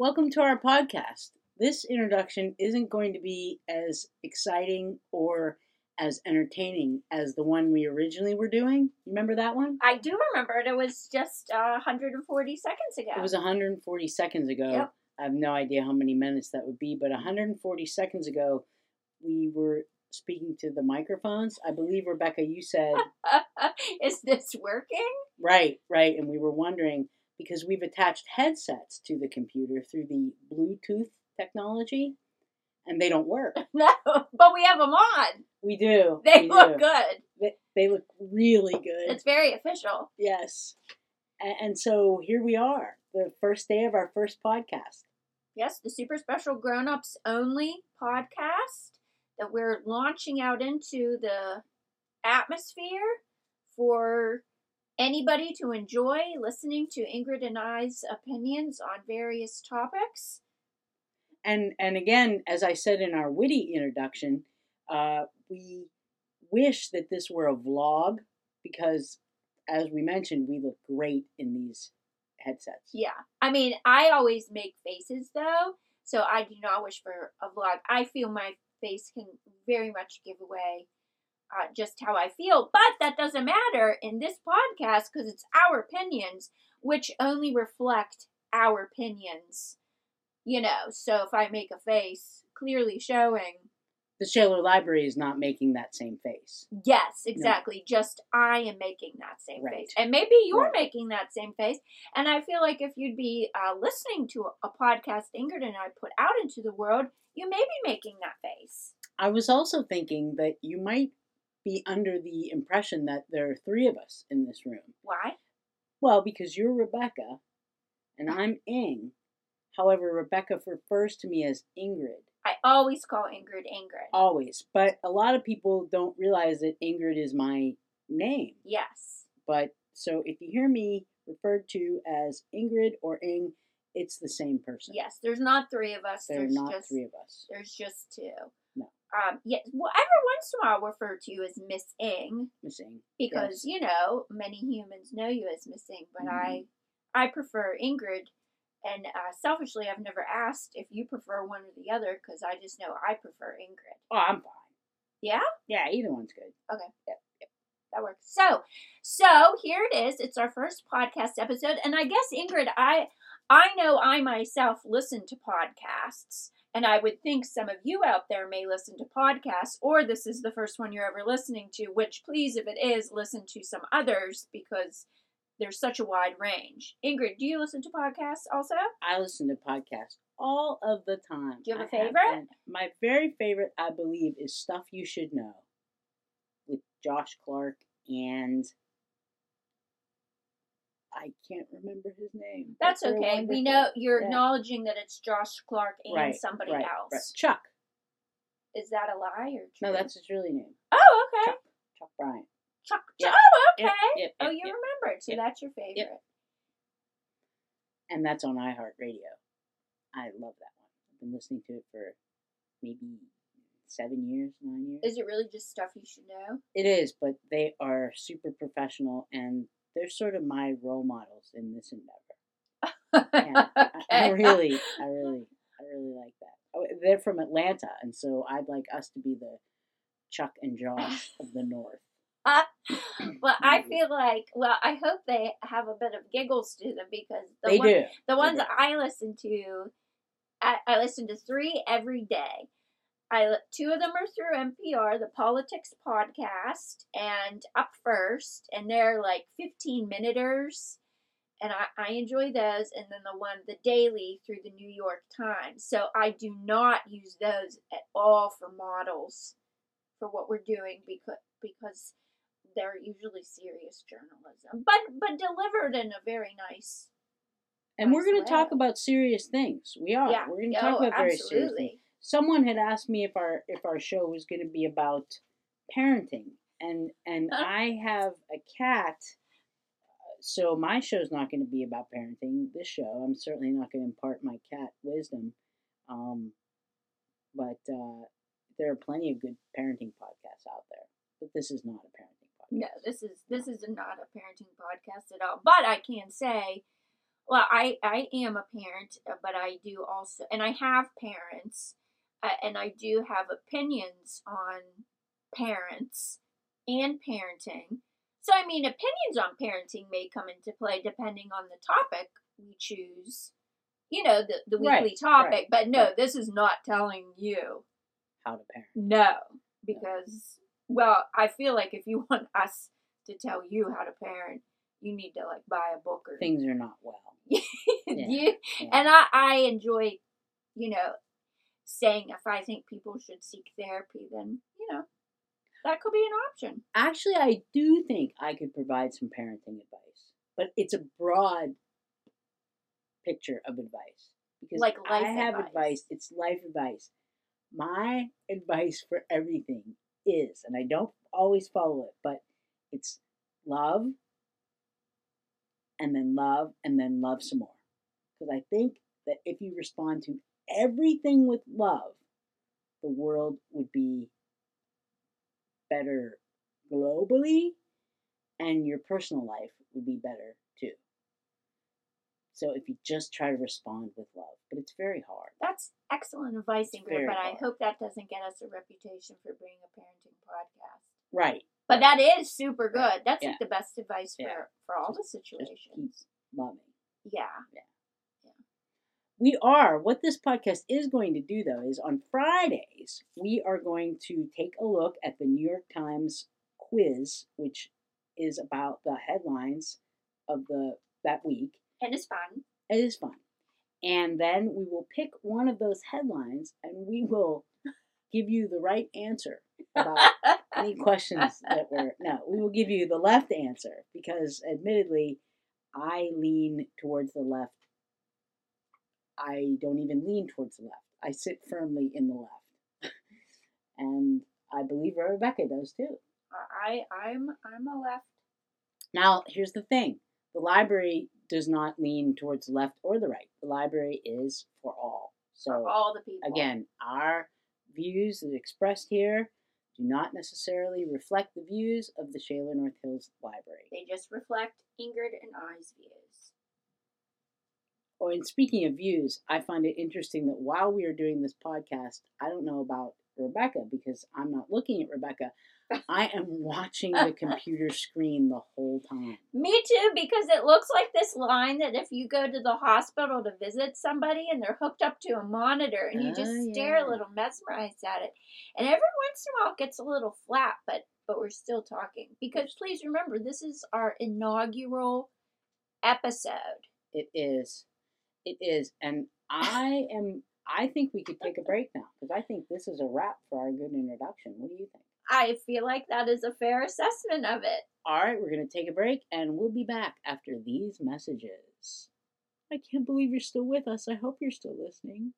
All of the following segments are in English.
Welcome to our podcast. This introduction isn't going to be as exciting or as entertaining as the one we originally were doing. Remember that one? I do remember it. It was just uh, 140 seconds ago. It was 140 seconds ago. Yep. I have no idea how many minutes that would be, but 140 seconds ago, we were speaking to the microphones. I believe, Rebecca, you said, Is this working? right, right, and we were wondering because we've attached headsets to the computer through the Bluetooth technology, and they don't work. No, but we have them on. We do. They we look do. good. They, they look really good. It's very official. yes. And, and so here we are, the first day of our first podcast. Yes, the super special grown ups only podcast that we're launching out into the atmosphere for anybody to enjoy listening to Ingrid and I's opinions on various topics. And and again, as I said in our witty introduction, uh, we wish that this were a vlog because, as we mentioned, we look great in these headsets. Yeah. I mean, I always make faces though, so I do not wish for a vlog. I feel my face can very much give away uh, just how I feel, but that doesn't matter in this podcast because it's our opinions, which only reflect our opinions. You know, so if I make a face clearly showing, The Shaler Library is not making that same face. yes, exactly, just I am making that same Right. face. And maybe you're Right. making that same face. And I feel like if you'd be uh, listening to a podcast Ingrid and I put out into the world, you may be making that face. I was also thinking that you might be under the impression that there are three of us in this room. Why? Well, because you're Rebecca and I'm Ing. However, Rebecca refers to me as Ingrid. I always call Ingrid Ingrid. Always. But a lot of people don't realize that Ingrid is my name. Yes. But so if you hear me referred to as Ingrid or Ing, it's the same person. Yes. There's not three of us. There are there's not just three of us. there's just two. Um. Yes. Well, every once in a while, I'll refer to you as Miss Ing Miss Ing. because you know many humans know you as Miss Ing, but I I prefer Ingrid. And uh, selfishly, I've never asked if you prefer one or the other because I just know I prefer Ingrid. Oh, I'm fine. Yeah? Yeah, either one's good. Okay. Yep. yep. That works. So, so here it is. It's our first podcast episode, and I guess Ingrid, I I know I myself listen to podcasts, and I would think some of you out there may listen to podcasts, or this is the first one you're ever listening to. Which, please, if it is, listen to some others because there's such a wide range. Ingrid, do you listen to podcasts also? I listen to podcasts all of the time. Do you have a favorite? been- my very favorite, I believe, is Stuff You Should Know with Josh Clark and I can't remember his name. That's okay. We know you're Yeah. acknowledging that it's Josh Clark and Right, somebody right, else. right. Chuck. Is that a lie or true? No, that's his really name. Oh, okay. Chuck. Chuck Bryant. Chuck. Yep. Oh, okay. Yep, yep, oh, you remembered. So that's your favorite. And that's on iHeartRadio. I love that one. I've been listening to it for maybe seven years, nine years. Is it really just stuff you should know? It is, but they are super professional and they're sort of my role models in this endeavor. Yeah, I, I really, I really, I really like that. Oh, they're from Atlanta, and so I'd like us to be the Chuck and Josh of the North. well, I feel like, well, I hope they have a bit of giggles to them because the, They one- do. the ones do. I listen to, I, I listen to three every day. I two of them are through NPR, the Politics podcast, and Up First, and they're like fifteen minuters, and I, I enjoy those. And then the one, the Daily, through the New York Times. So I do not use those at all for models for what we're doing because because they're usually serious journalism, but but delivered in a very nice And we're going to talk about serious things. We are. yeah. We're going to oh, talk about very serious things. Someone had asked me if our if our show was going to be about parenting, and and Huh? I have a cat, so my show's not going to be about parenting. This show, I'm certainly not going to impart my cat wisdom, um, but uh, there are plenty of good parenting podcasts out there. But this is not a parenting podcast. No, this is this is not a parenting podcast at all. But I can say Well, I I am a parent, but I do also, and I have parents, uh, and I do have opinions on parents and parenting. So, I mean, opinions on parenting may come into play depending on the topic we choose. You know, the the Right, weekly topic. right, but no, right. this is not telling you How to parent. no, because well, I feel like if you want us to tell you how to parent, you need to like buy a book or Things are not well. you, yeah. and I, I enjoy, you know, saying if I think people should seek therapy, then you know that could be an option. Actually, I do think I could provide some parenting advice, but it's a broad picture of advice because Like life I have advice. advice. It's life advice. My advice for everything is, and I don't always follow it, but it's love, and then love, and then love some more. Because I think that if you respond to everything with love, the world would be better globally and your personal life would be better too. So if you just try to respond with love, but it's very hard. That's excellent advice, Ingrid. But I hope that doesn't get us a reputation for being a parenting podcast. Right. But that is super good. Right. That's Yeah. like the best advice for Yeah. for all Just- the Just keep situations. loving. Yeah. We are, what this podcast is going to do though, is on Fridays, we are going to take a look at the New York Times quiz, which is about the headlines of the that week. And it's fun. It is fun. And then we will pick one of those headlines and we will give you the right answer about any questions that were. No, we will give you the left answer because, admittedly, I lean towards the left. I don't even lean towards the left. I sit firmly in the left. and I believe Rebecca does too. I I'm I'm a left. Now, here's the thing the library does not lean towards the left or the right. The library is for all. So, for all the people. again, our views that are expressed here do not necessarily reflect the views of the Shaler North Hills Library. They just reflect Ingrid and I's views. Oh, and speaking of views, I find it interesting that while we are doing this podcast, I don't know about Rebecca because I'm not looking at Rebecca. I am watching the computer screen the whole time. Me too, because it looks like this line that if you go to the hospital to visit somebody and they're hooked up to a monitor and you just Oh, stare a little mesmerized at it. And every once in a while it gets a little flat, but but we're still talking. Because please remember this is our inaugural episode. It is. It is. And I am I think we could take a break now because I think this is a wrap for our good introduction. What do you think? I feel like that is a fair assessment of it. All right, we're going to take a break and we'll be back after these messages. I can't believe you're still with us. I hope you're still listening.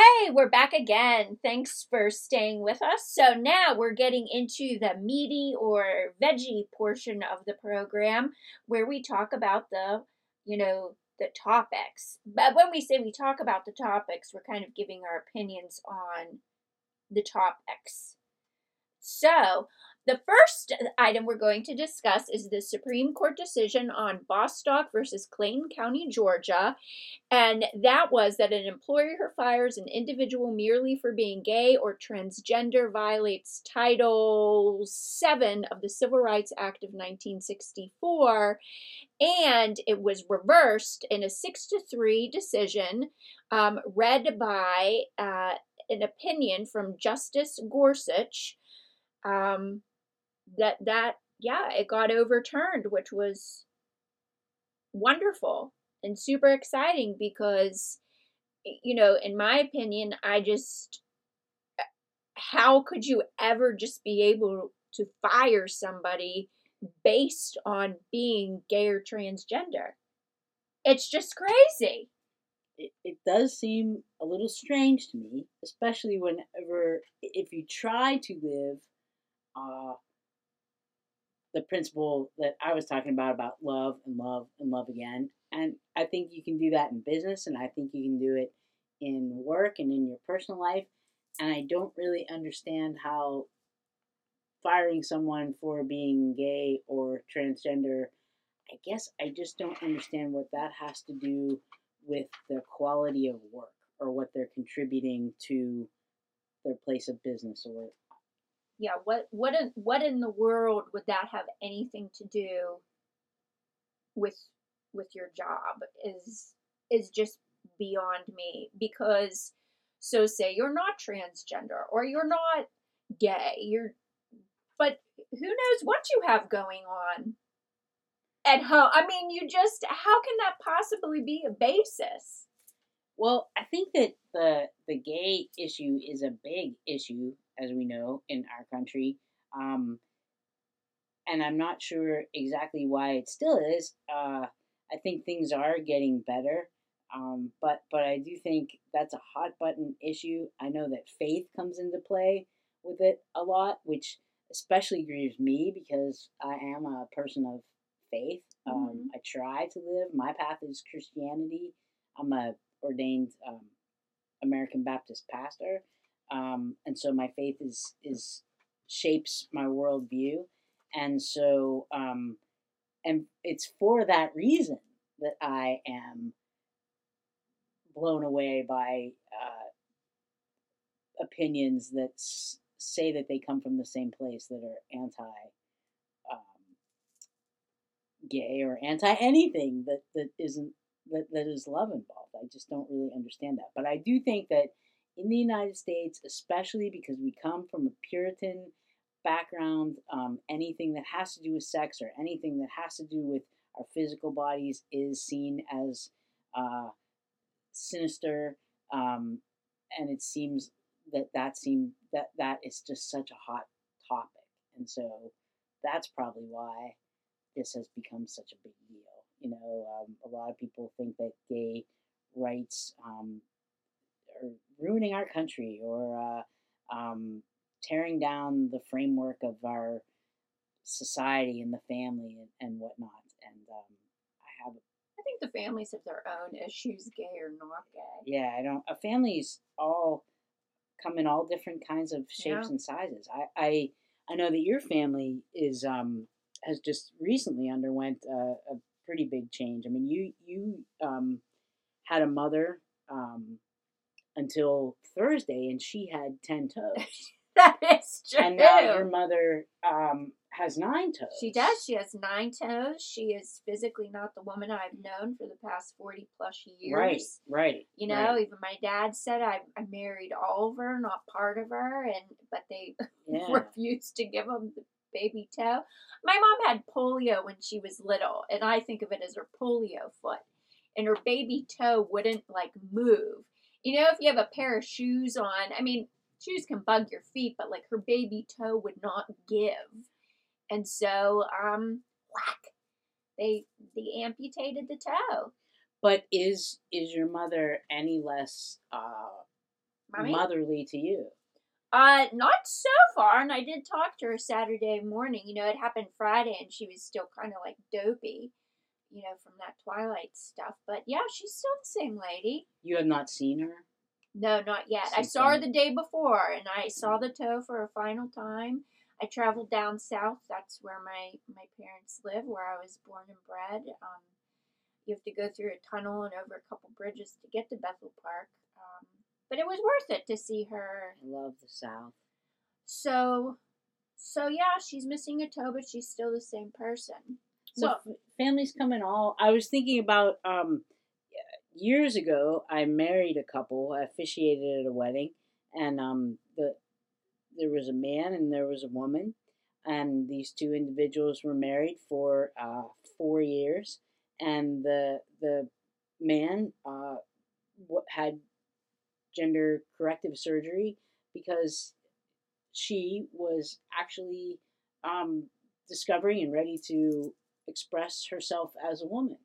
Hey, we're back again. Thanks for staying with us. So now we're getting into the meaty or veggie portion of the program where we talk about the, you know, the topics. But when we say we talk about the topics, we're kind of giving our opinions on the topics. So, the first item we're going to discuss is the Supreme Court decision on Bostock versus Clayton County, Georgia. And that was that an employer who fires an individual merely for being gay or transgender violates Title VII of the Civil Rights Act of 1964. And it was reversed in a 6 to 3 decision um, read by uh, an opinion from Justice Gorsuch. Um, that that yeah it got overturned which was wonderful and super exciting because you know in my opinion i just how could you ever just be able to fire somebody based on being gay or transgender? It's just crazy. It, it does seem a little strange to me, especially whenever, if you try to live uh, the principle that I was talking about, about love and love and love again. And I think you can do that in business, and I think you can do it in work and in your personal life. And I don't really understand how firing someone for being gay or transgender, I guess I just don't understand what that has to do with the quality of work or what they're contributing to their place of business or yeah what what in what in the world would that have anything to do with with your job is is just beyond me because so say you're not transgender or you're not gay you're but who knows what you have going on at home i mean you just how can that possibly be a basis? Well i think that the the gay issue is a big issue as we know in our country um, and i'm not sure exactly why it still is uh, i think things are getting better um, but but I do think that's a hot button issue. I know that faith comes into play with it a lot, which especially grieves me because I am a person of faith. Um, mm-hmm. I try to live. My path is Christianity. I'm a ordained um, American Baptist pastor, um, and so my faith is is shapes my worldview, and so um, and it's for that reason that I am blown away by uh, opinions that s- say that they come from the same place that are anti um, gay or anti anything that, that isn't that, that is love involved. I just don't really understand that. But I do think that in the United States, especially because we come from a Puritan background, um, anything that has to do with sex or anything that has to do with our physical bodies is seen as uh, sinister, um, and it seems that that seem that that is just such a hot topic, and so that's probably why this has become such a big deal. You know, um, a lot of people think that gay rights um, are ruining our country or uh, um, tearing down the framework of our society and the family and, and whatnot. And um, I have a the families have their own issues, gay or not gay. Yeah, I don't. A families all come in all different kinds of shapes yeah. and sizes. I, I I know that your family is um has just recently underwent a, a pretty big change. I mean, you you um had a mother um until Thursday, and she had ten toes. that is true. And now your mother um has nine toes. She does. She has nine toes. She is physically not the woman I've known for the past 40 plus years. Right, right. You know, right. even my dad said I, I married all of her, not part of her, and but they yeah. refused to give him the baby toe. My mom had polio when she was little, and I think of it as her polio foot. And her baby toe wouldn't like move. You know, if you have a pair of shoes on, I mean, shoes can bug your feet, but like her baby toe would not give and so, um, whack, they they amputated the toe. But is is your mother any less uh, motherly to you? Uh, not so far. And I did talk to her Saturday morning. You know, it happened Friday, and she was still kind of like dopey, you know, from that Twilight stuff. But yeah, she's still the same lady. You have not seen her. No, not yet. Since I saw her the day before, and I saw the toe for a final time. I traveled down south. That's where my, my parents live, where I was born and bred. Um, you have to go through a tunnel and over a couple bridges to get to Bethel Park. Um, but it was worth it to see her. I love the South. So, so yeah, she's missing a toe, but she's still the same person. So well, families come in all. I was thinking about um, years ago. I married a couple. I officiated at a wedding, and um, the there was a man and there was a woman, and these two individuals were married for uh, four years, and the the man uh, had gender corrective surgery because she was actually um, discovering and ready to express herself as a woman,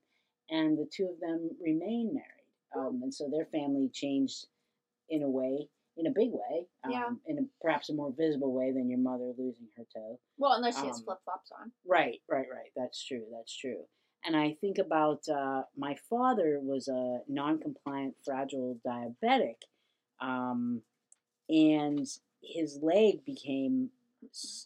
and the two of them remain married, um, and so their family changed in a way in a big way, um, yeah. in a, perhaps a more visible way than your mother losing her toe. Well, unless she has um, flip flops on. Right, right, right. That's true. That's true. And I think about uh, my father was a non-compliant, fragile diabetic, um, and his leg became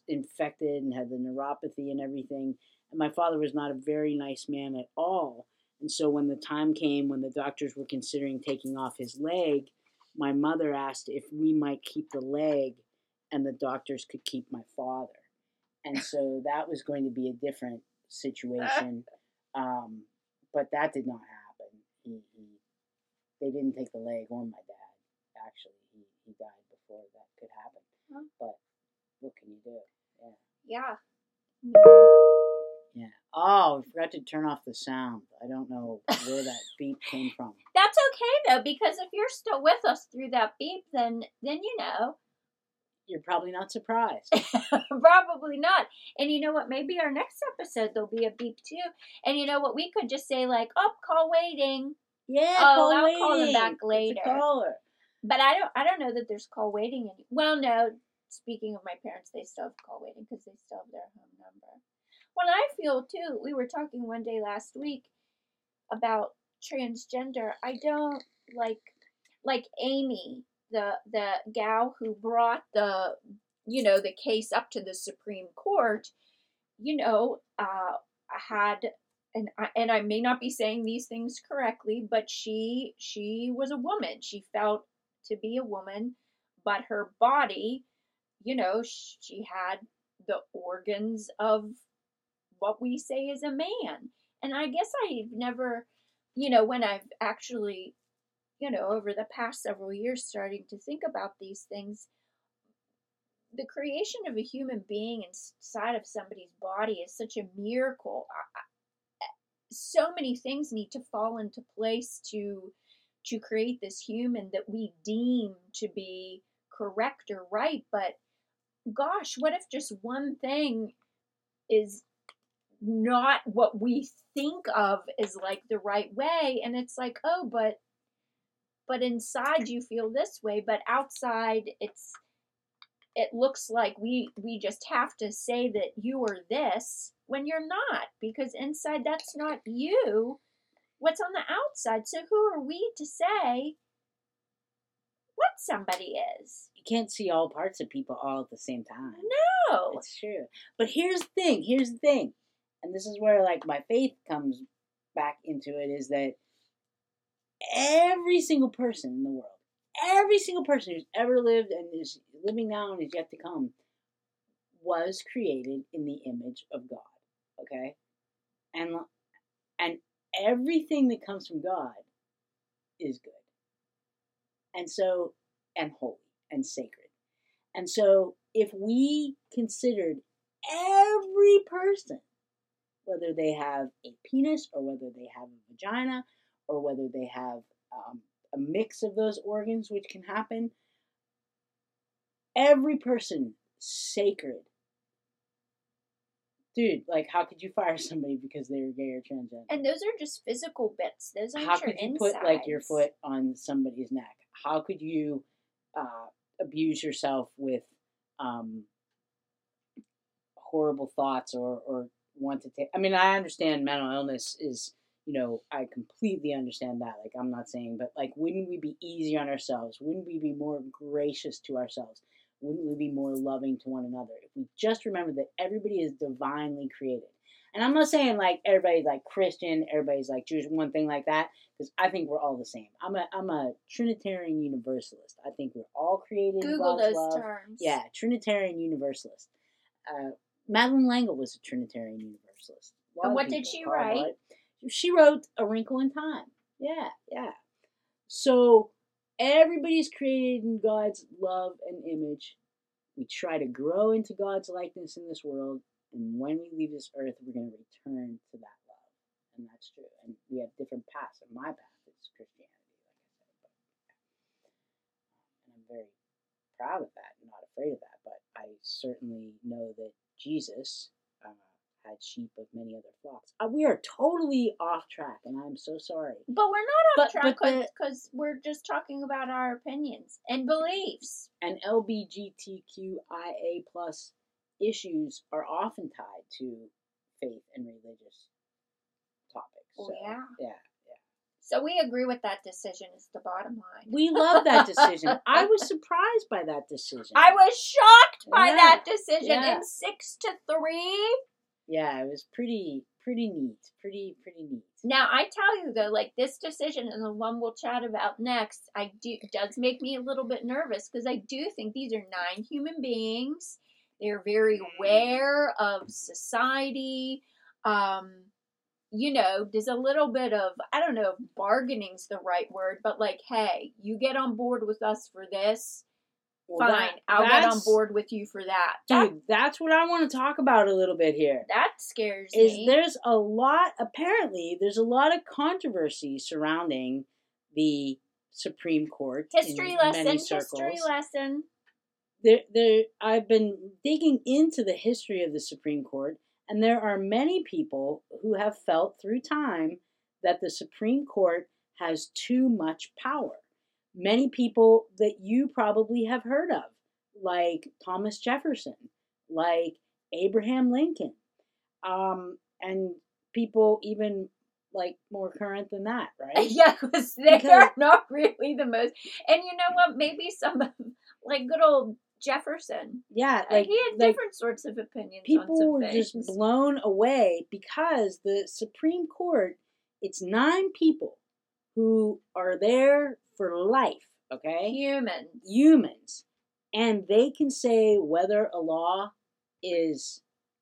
infected and had the neuropathy and everything. And my father was not a very nice man at all. And so when the time came when the doctors were considering taking off his leg, my mother asked if we might keep the leg and the doctors could keep my father. And so that was going to be a different situation. Um, but that did not happen. He, he, they didn't take the leg or my dad. Actually, he, he died before that could happen. Huh. But what can you do? Yeah. Yeah. Oh, we forgot to turn off the sound. I don't know where that beep came from. That's okay though, because if you're still with us through that beep, then then you know, You're probably not surprised. probably not. And you know what? Maybe our next episode there'll be a beep too. And you know what? We could just say like, "Oh, call waiting," Yeah, Oh, call I'll call them waiting. back later. caller. but I don't. I don't know that there's call waiting. Any- well, no. Speaking of my parents, they still have call waiting because they still have their home number. Well, I feel too. We were talking one day last week about transgender. I don't like like Amy, the the gal who brought the you know the case up to the Supreme Court. You know, uh, had and I, and I may not be saying these things correctly, but she she was a woman. She felt to be a woman, but her body, you know, she had the organs of what we say is a man. And I guess I've never, you know, when I've actually, you know, over the past several years starting to think about these things, the creation of a human being inside of somebody's body is such a miracle. So many things need to fall into place to to create this human that we deem to be correct or right, but gosh, what if just one thing is not what we think of as like the right way and it's like, oh, but but inside you feel this way, but outside it's it looks like we we just have to say that you are this when you're not because inside that's not you what's on the outside so who are we to say what somebody is You can't see all parts of people all at the same time. no It's true. But here's the thing. Here's the thing. And this is where like my faith comes back into it is that every single person in the world, every single person who's ever lived and is living now and is yet to come was created in the image of God. Okay? And and everything that comes from God is good. And so and holy and sacred. And so if we considered every person, whether they have a penis or whether they have a vagina or whether they have um, a mix of those organs, which can happen, every person sacred. Dude, like, how could you fire somebody because they were gay or transgender? and those are just physical bits those aren't how your could you insides. put like your foot on somebody's neck how could you uh, abuse yourself with um, horrible thoughts or or want to take i mean i understand mental illness is you know i completely understand that like i'm not saying but like wouldn't we be easy on ourselves wouldn't we be more gracious to ourselves wouldn't we be more loving to one another if we just remember that everybody is divinely created and i'm not saying like everybody's like christian everybody's like jewish one thing like that because I think we're all the same. I'm a I'm a Trinitarian Universalist. I think we're all created google those love. terms Yeah, Trinitarian Universalist. Uh, Madeleine L'Engle was a Trinitarian Universalist. And what did she write? Barth. She wrote A Wrinkle in Time. Yeah, yeah. So everybody's created in God's love and image. We try to grow into God's likeness in this world, and when we leave this earth, we're going to return to that love and that's true. And we have different paths. And my path is Christianity, like I said. But, and I'm very proud of that, and not afraid of that. But I certainly know that Jesus uh, had sheep of many other flocks. Uh, we are totally off track, and I'm so sorry. but we're not off But- track because we're just talking about our opinions and beliefs And LBGTQIA plus issues are often tied to faith and religious topics. Oh, So, yeah. yeah. So we agree with that decision. Is the bottom line. We love that decision. I was surprised by that decision. I was shocked by Yeah, that decision yeah. in six to three. yeah, it was pretty pretty neat. Pretty pretty neat. Now I tell you though, like this decision and the one we'll chat about next, I do does make me a little bit nervous because I do think these are nine human beings. They're very aware of society. Um, you know, there's a little bit of I don't know if bargaining's the right word, but like, hey, you get on board with us for this, Well, fine. that- I'll get on board with you for that. That, Dude, that's what I want to talk about a little bit here. that scares Is me. there's a lot apparently there's a lot of controversy surrounding the Supreme Court history in lesson, many history lesson. there, there I've been digging into the history of the Supreme Court, and there are many people who have felt through time that the Supreme Court has too much power. Many people that you probably have heard of, like Thomas Jefferson, like Abraham Lincoln, um, and people even like more current than that, right? Yeah, because they are not really the most. And you know what? Maybe some like good old Jefferson. Yeah, uh, like he had like different sorts of opinions. on people were things. just blown away because the Supreme Court, it's nine people who are there for life, okay? humans. Humans. And they can say whether a law is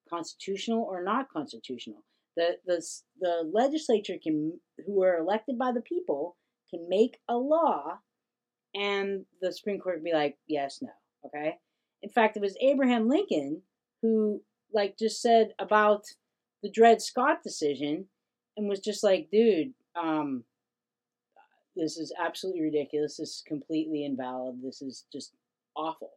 constitutional or not constitutional. The, the, the legislature can, who are elected by the people, can make a law and the Supreme Court would be like, yes, no, okay? In fact, it was Abraham Lincoln who, like, just said about the Dred Scott decision and was just like, dude, um, this is absolutely ridiculous. This is completely invalid. This is just awful.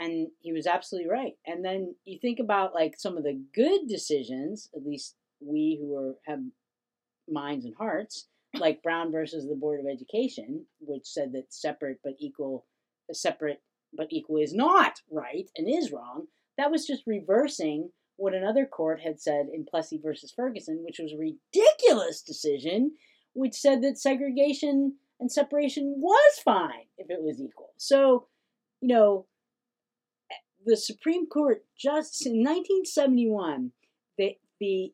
And he was absolutely right. And then you think about like some of the good decisions, at least we who are have minds and hearts, like Brown versus the Board of Education, which said that separate but equal, separate but equal is not right and is wrong. That was just reversing what another court had said in Plessy versus Ferguson, which was a ridiculous decision, which said that segregation and separation was fine if it was equal. So, you know, the Supreme Court just in 1971, the, the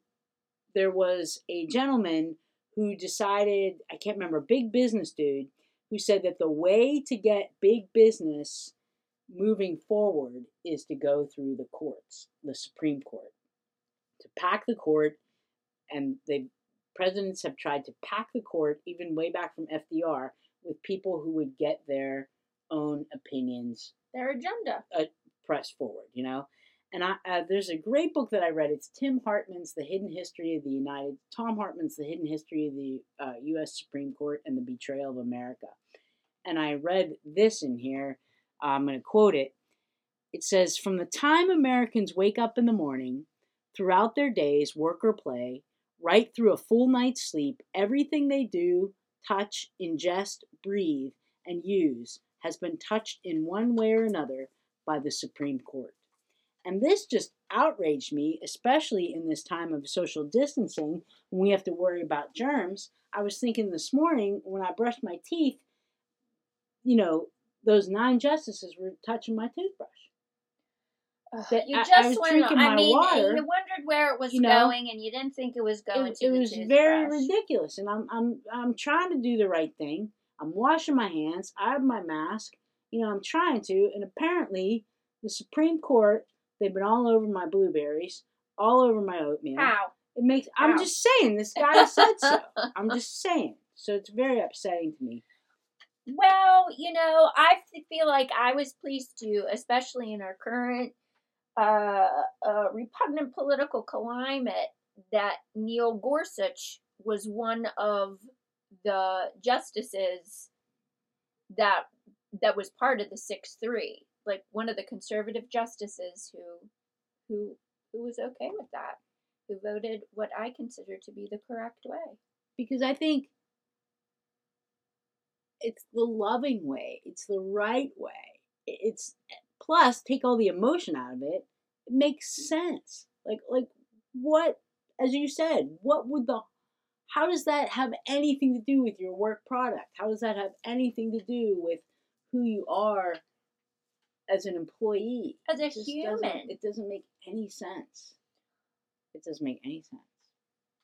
there was a gentleman who decided, I can't remember, a big business dude, who said that the way to get big business moving forward is to go through the courts, the Supreme Court, to pack the court, and the presidents have tried to pack the court, even way back from FDR, with people who would get their own opinions Their agenda. pressed forward, you know. And I, uh, there's a great book that I read. It's Tim Hartman's The Hidden History of the United, Thom Hartmann's The Hidden History of the uh, U.S. Supreme Court and the Betrayal of America. And I read this in here. I'm going to quote it. It says, From the time Americans wake up in the morning, throughout their days, work or play, right through a full night's sleep, everything they do, touch, ingest, breathe, and use has been touched in one way or another by the Supreme Court. And this just outraged me, especially in this time of social distancing when we have to worry about germs. I was thinking this morning when I brushed my teeth, you know, those nine justices were touching my toothbrush. That you I- I just was went. drinking I my mean, water, you wondered where it was you know, going, and you didn't think it was going It, to. it was very ridiculous, and I'm I'm I'm trying to do the right thing. I'm washing my hands. I have my mask. You know, I'm trying to, and apparently, the Supreme Court they've been all over my blueberries, all over my oatmeal. How? It makes. I'm just saying. This guy said so. I'm just saying. So it's very upsetting to me. Well, you know, I feel like I was pleased to, especially in our current uh, uh, repugnant political climate, that Neil Gorsuch was one of the justices that that was part of the six three, like one of the conservative justices who who who was okay with that, who voted what I consider to be the correct way. because I think it's the loving way, it's the right way. It's plus take all the emotion out of it. It makes sense. Like like what as you said, what would the how does that have anything to do with your work product? How does that have anything to do with who you are as an employee? As a It human. doesn't- It doesn't make any sense. It doesn't make any sense.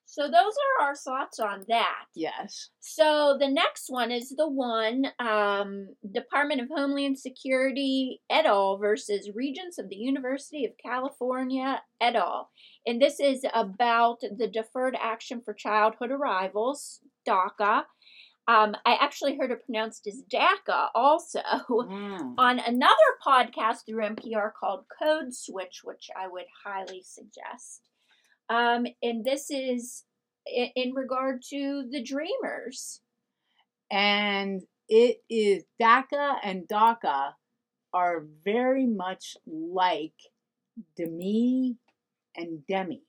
So those are our thoughts on that. Yes. So the next one is the one um, Department of Homeland Security et al. versus Regents of the University of California et al. And this is about the Deferred Action for Childhood Arrivals, DACA. Um, I actually heard it pronounced as DACA also Wow. on another podcast through NPR called Code Switch, which I would highly suggest. Um, and this is in, in regard to the Dreamers. and it is DACA and DACA are very much like Demi and Demi.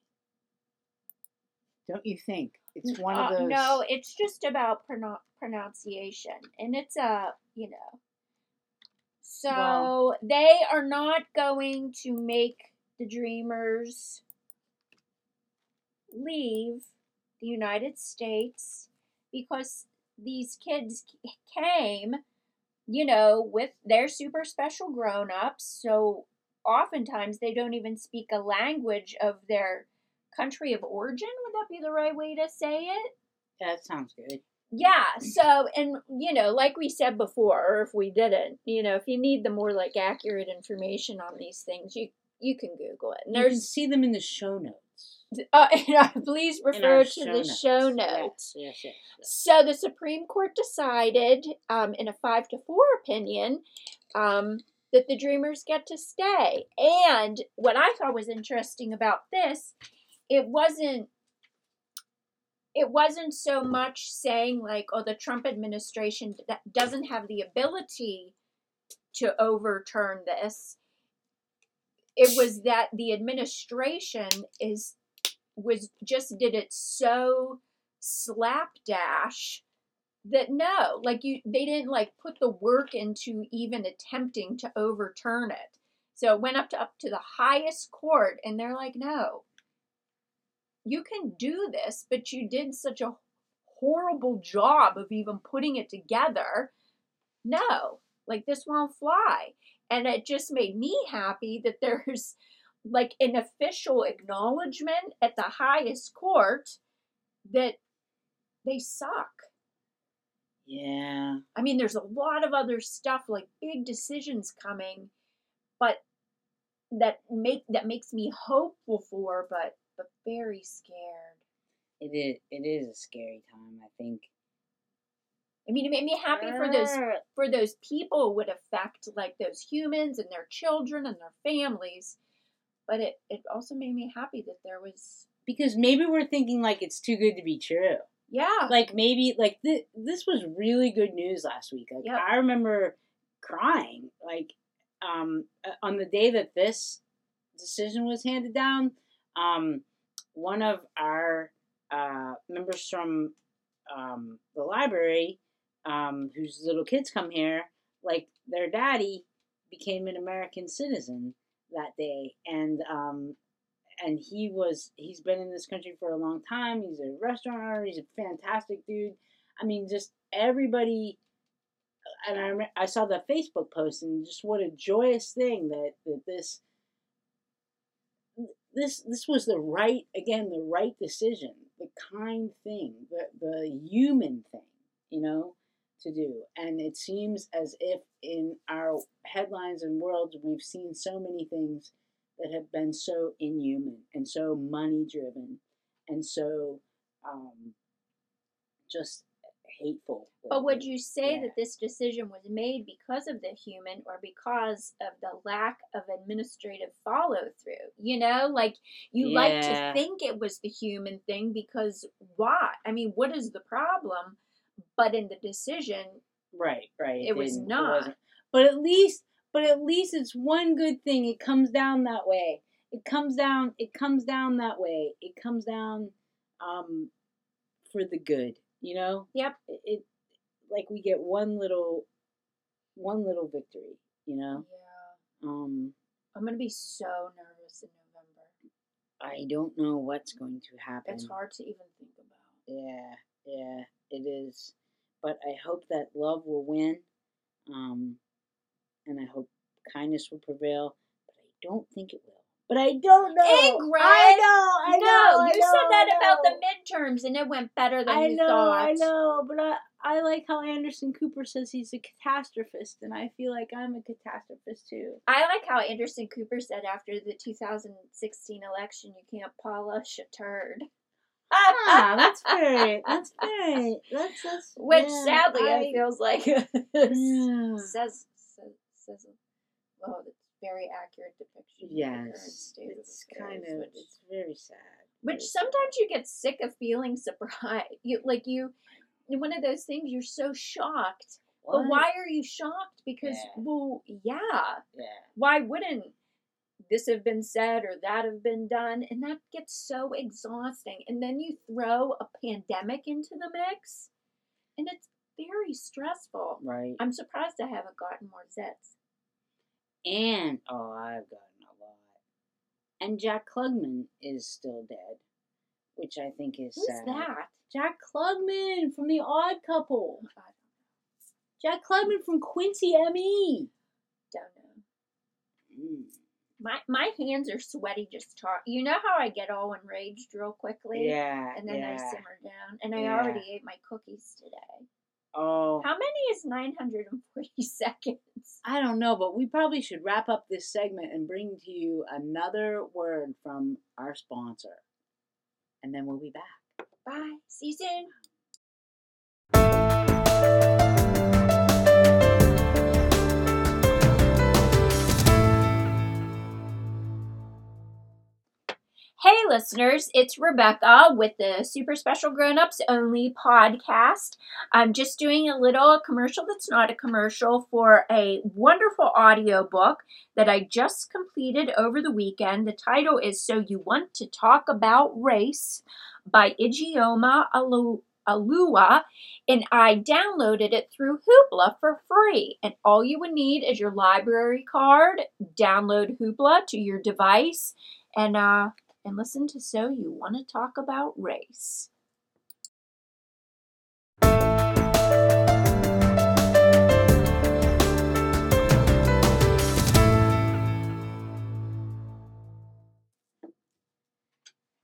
Don't you think? It's one of Uh, those. no, it's just about prono- pronunciation, and it's a you know. So Well- they are not going to make the Dreamers leave the United States because these kids came, you know, with their super special grown ups. So oftentimes they don't even speak a language of their country of origin. Would that be the right way to say it? that sounds good. Yeah, so and you know, like we said before, or if we didn't, you know, if you need the more like accurate information on these things, you you can Google it. And You can see them in the show notes. Uh, please refer to the show notes. Yes, yes, yes. So the Supreme Court decided, um, in a five to four opinion, um, that the Dreamers get to stay. And what I thought was interesting about this, it wasn't. It wasn't so much saying like, "Oh, the Trump administration d- doesn't have the ability to overturn this." It was that the administration is was just did it so slapdash that no, like you, they didn't like put the work into even attempting to overturn it. So it went up to up to the highest court, and they're like, no, you can do this, but you did such a horrible job of even putting it together. No, like this won't fly. And it just made me happy that there's like an official acknowledgement at the highest court that they suck. Yeah. I mean, there's a lot of other stuff like big decisions coming, but that make that makes me hopeful for, but but very scared. It is. It is a scary time. I think. I mean, it made me happy for those for those people it would affect, like those humans and their children and their families. But it it also made me happy that there was because maybe we're thinking like it's too good to be true. yeah Like maybe like th- this was really good news last week. Like Yep. I remember crying like um uh, on the day that this decision was handed down. Um, one of our uh, members from um, the library, um, whose little kids come here, like their daddy became an American citizen that day, and um, and he was he's been in this country for a long time. He's a restaurant owner. He's a fantastic dude. I mean, just everybody. And I rem- I saw the Facebook post and just what a joyous thing that that this this this was the right again the right decision, the kind thing, the the human thing, you know, to do. And it seems as if in our headlines and worlds we've seen so many things that have been so inhuman and so money driven and so um, just hateful. But would you say Yeah. that this decision was made because of the human or because of the lack of administrative follow through? You know, like you like to think it was the human thing because why? I mean, what is the problem? But in the decision, Right, right. It was not. wasn't. But at least, but at least it's one good thing. It comes down that way. It comes down. It comes down that way. It comes down, um, for the good. You know. Yep. It, it like we get one little, one little victory. You know. yeah, Um, I'm gonna be so nervous in November. I don't know what's going to happen. It's hard to even think about. Yeah, yeah, it is. But I hope that love will win. Um, and I hope kindness will prevail. But I don't think it will. But I don't know. Ingrid, I know. I no, know. I you know, said that about the midterms, and it went better than I you know, thought. I know, but I, I like how Anderson Cooper says he's a catastrophist, and I feel like I'm a catastrophist too. I like how Anderson Cooper said after the 2016 election, you can't polish a turd. Ah, that's very, that's very, that's, that's Which yeah, sadly, I, it feels like yeah. says, says says well, it's very accurate depiction. of the current Yes, state it's kind of, which, it's very sad. which very sad. sometimes you get sick of feeling surprised. You like you. One of those things you're so shocked, but why are you shocked? Because Yeah. well, yeah, Yeah, why wouldn't this have been said or that have been done? And that gets so exhausting. And then you throw a pandemic into the mix, and it's very stressful. right. I'm surprised I haven't gotten more zits. And oh, I've gotten a lot. And Jack Klugman is still dead, which I think is Who's sad. that? Jack Klugman from The Odd Couple. I Jack Klugman from Quincy M.E. don't know. Mm. My my hands are sweaty just talk. You know how I get all enraged real quickly, Yeah, and then yeah. I simmer down. And I Yeah. already ate my cookies today. Oh, How many is 940 seconds? I don't know, but we probably should wrap up this segment and bring to you another word from our sponsor. And then we'll be back. Bye. See you soon. Hey, listeners, it's Rebecca with the Super Special Grown Ups Only podcast. I'm just doing a little commercial that's not a commercial for a wonderful audiobook that I just completed over the weekend. The title is So You Want to Talk About Race by Ijeoma Alu- Oluo, and I downloaded it through Hoopla for free. And all you would need is your library card, download Hoopla to your device, and uh, and listen to So You Want to Talk About Race.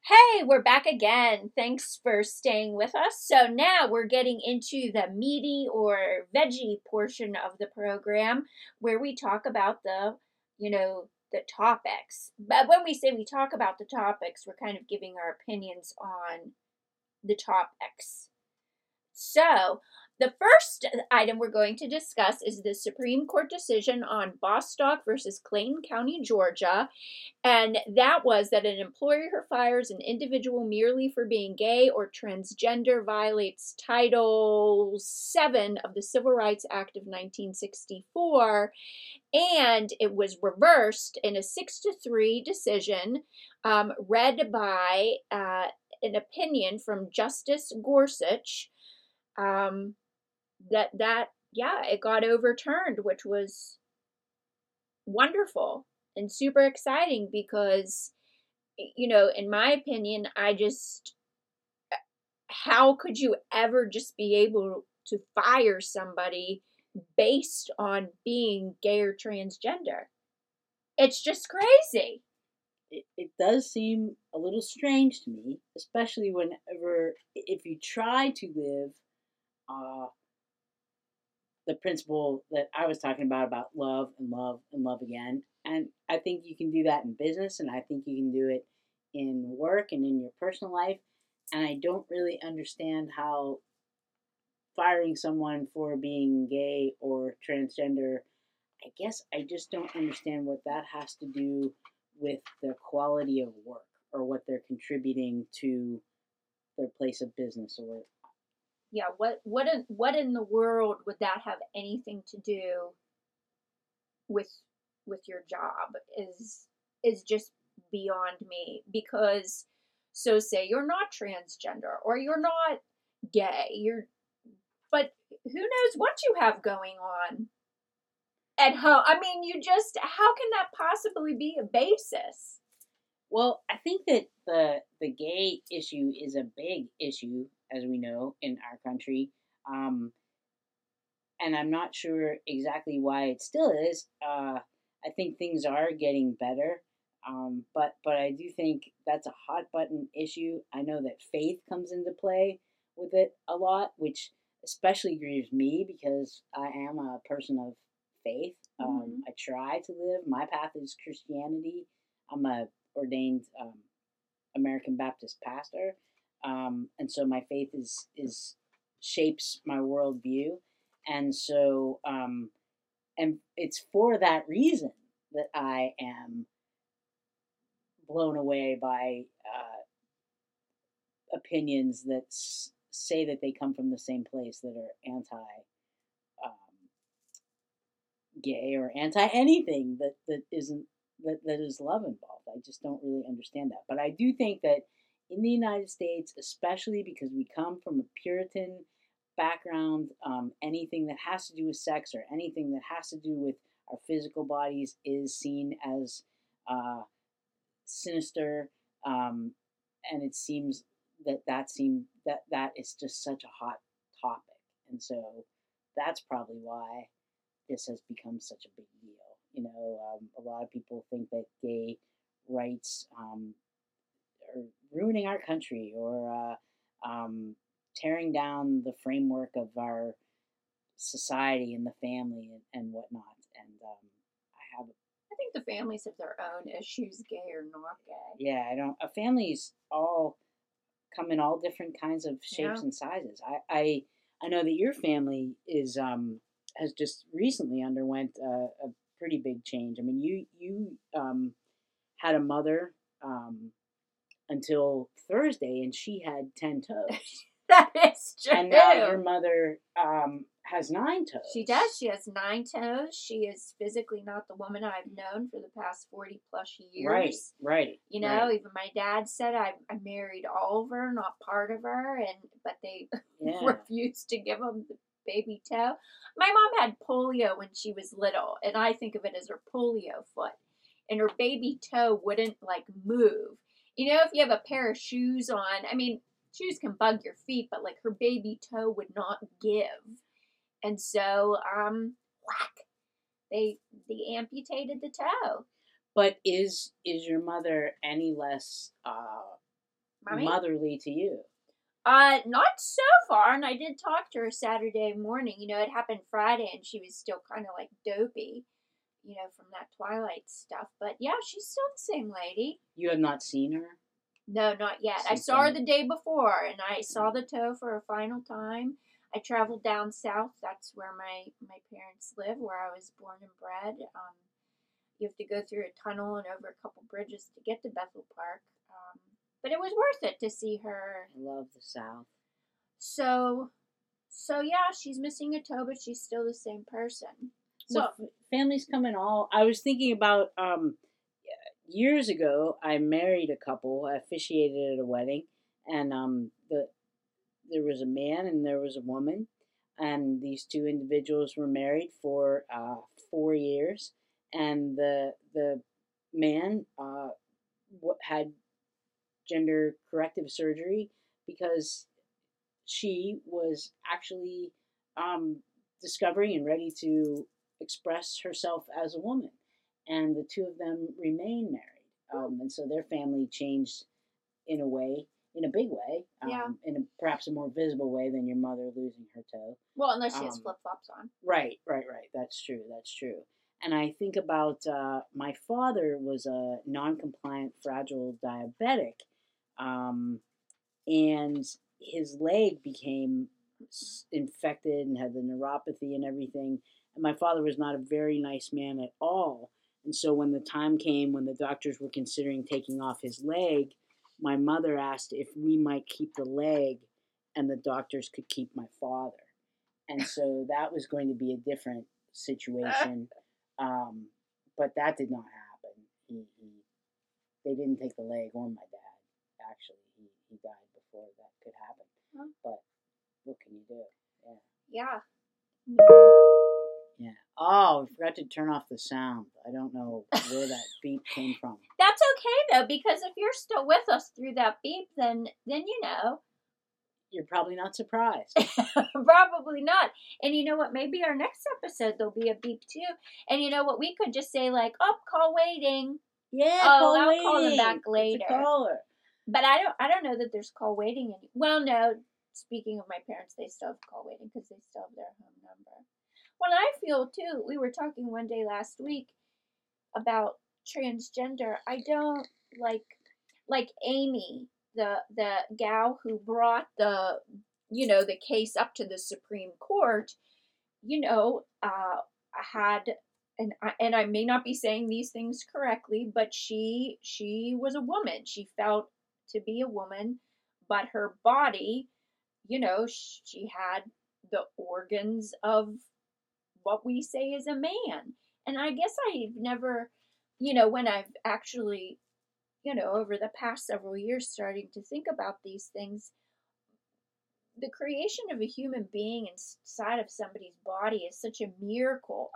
Hey, we're back again. Thanks for staying with us. So now we're getting into the meaty or veggie portion of the program where we talk about the, you know, the topics. But when we say we talk about the topics, we're kind of giving our opinions on the topics. So, the first item we're going to discuss is the Supreme Court decision on Bostock versus Clayton County, Georgia. And that was that an employer who fires an individual merely for being gay or transgender violates Title VII of the Civil Rights Act of 1964. And it was reversed in a 6 to 3 decision um, read by uh, an opinion from Justice Gorsuch. Um, that that yeah it got overturned which was wonderful and super exciting because you know in my opinion i just how could you ever just be able to fire somebody based on being gay or transgender it's just crazy It, it does seem a little strange to me, especially whenever, if you try to live uh, the principle that I was talking about, about love and love and love again. And I think you can do that in business, and I think you can do it in work and in your personal life. And I don't really understand how firing someone for being gay or transgender, I guess I just don't understand what that has to do with the quality of work or what they're contributing to their place of business or yeah what what in, what in the world would that have anything to do with with your job is is just beyond me because so say you're not transgender or you're not gay you're who knows what you have going on at home i mean you just how can that possibly be a basis Well, I think that the the gay issue is a big issue, as we know, in our country. Um, and I'm not sure exactly why it still is. Uh, I think things are getting better, um, but but I do think that's a hot button issue. I know that faith comes into play with it a lot, which especially grieves me because I am a person of faith. Um, Mhm. I try to live. My path is Christianity. I'm a ordained um, American Baptist pastor, um, and so my faith is is shapes my worldview, and so um, and it's for that reason that I am blown away by uh, opinions that s- say that they come from the same place that are anti um, gay or anti anything that, that isn't that, that is love involved. I just don't really understand that. But I do think that in the United States, especially because we come from a Puritan background, um, anything that has to do with sex or anything that has to do with our physical bodies is seen as uh, sinister, um, and it seems that that seem that that is just such a hot topic, and so that's probably why this has become such a big deal. You know, um, a lot of people think that gay rights um, are ruining our country or uh, um, tearing down the framework of our society and the family and, and whatnot. And um, I have, I think the families have their own issues, gay or not gay. yeah, I don't. A family's all come in all different kinds of shapes Yeah. and sizes. I, I I know that your family is um has just recently underwent a, a pretty big change. I mean, you you um had a mother um until Thursday, and she had ten toes, That is true. and now your mother um has nine toes. She does. She has nine toes. She is physically not the woman I've known for the past 40 plus years. Right, right. You know, right. even my dad said I, I married all of her, not part of her, and but they yeah. refused to give him the baby toe. My mom had polio when she was little, and I think of it as her polio foot, and her baby toe wouldn't like move. You know, if you have a pair of shoes on, I mean, shoes can bug your feet, but like her baby toe would not give, and so um, whack, they they amputated the toe. But is is your mother any less uh, Mommy? motherly to you? Uh, not so far. And I did talk to her Saturday morning. You know, it happened Friday, and she was still kind of like dopey, you know, from that Twilight stuff. But yeah, she's still the same lady. You have not seen her. No, not yet. I saw her the day before, and I saw the toe for a final time. I traveled down south. That's where my my parents live, where I was born and bred. Um, you have to go through a tunnel and over a couple bridges to get to Bethel Park. Um, but it was worth it to see her I love the South. so, so yeah, she's missing a toe, but she's still the same person. So So, families come in all. I was thinking about um, years ago. I married a couple. I officiated at a wedding, and um, the there was a man and there was a woman, and these two individuals were married for uh, four years, and the the man uh, had gender corrective surgery because she was actually um, discovering and ready to express herself as a woman. And the two of them remain married. Um, and so their family changed in a way, in a big way, um, Yeah. in a, perhaps a more visible way than your mother losing her toe. well, unless she has Um, flip flops on. Right, right, right. That's true. That's true. And I think about uh, my father was a non-compliant, fragile diabetic, um, and his leg became infected and had the neuropathy and everything. And my father was not a very nice man at all. And so when the time came when the doctors were considering taking off his leg, my mother asked if we might keep the leg, and the doctors could keep my father and so that was going to be a different situation. Um, but that did not happen. He, he, they didn't take the leg or my dad. Actually, he, he died before that could happen. But what can you do? Yeah. Yeah. Oh, we forgot to turn off the sound. I don't know where that beep came from. That's okay though, because if you're still with us through that beep, then then you know, You're probably not surprised. probably not. And you know what? Maybe our next episode there'll be a beep too. And you know what? We could just say like, "Oh, call waiting." Yeah, Oh, call I'll call them waiting. back later. caller. But I don't. I don't know that there's call waiting. Any- well, no. Speaking of my parents, they still have call waiting because they still have their home number. Well, I feel too. We were talking one day last week about transgender. I don't like like Amy, the the gal who brought the you know the case up to the Supreme Court. You know, uh, had and I, and I may not be saying these things correctly, but she she was a woman. She felt to be a woman, but her body, you know, she had the organs of what we say is a man. And I guess I've never, you know, when I've actually, you know, over the past several years starting to think about these things, the creation of a human being inside of somebody's body is such a miracle.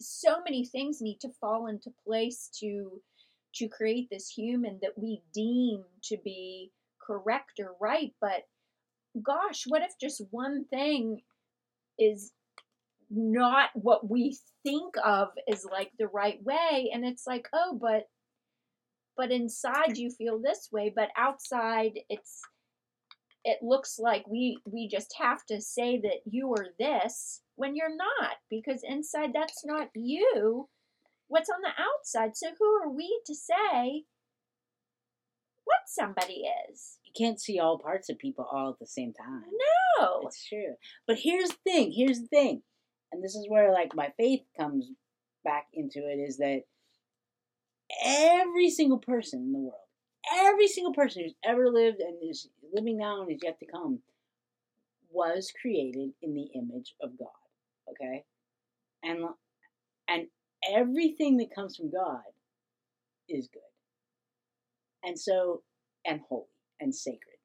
So many things need to fall into place to to create this human that we deem to be correct or right, but gosh, what if just one thing is not what we think of as like the right way and it's like, "Oh, but but inside you feel this way, but outside it's it looks like we we just have to say that you are this when you're not because inside that's not you what's on the outside so who are we to say what somebody is You can't see all parts of people all at the same time. no It's true. But here's the thing. Here's the thing. And this is where like my faith comes back into it is that every single person in the world, every single person who's ever lived and is living now and is yet to come was created in the image of God. Okay? And and everything that comes from God is good. And so and holy and sacred.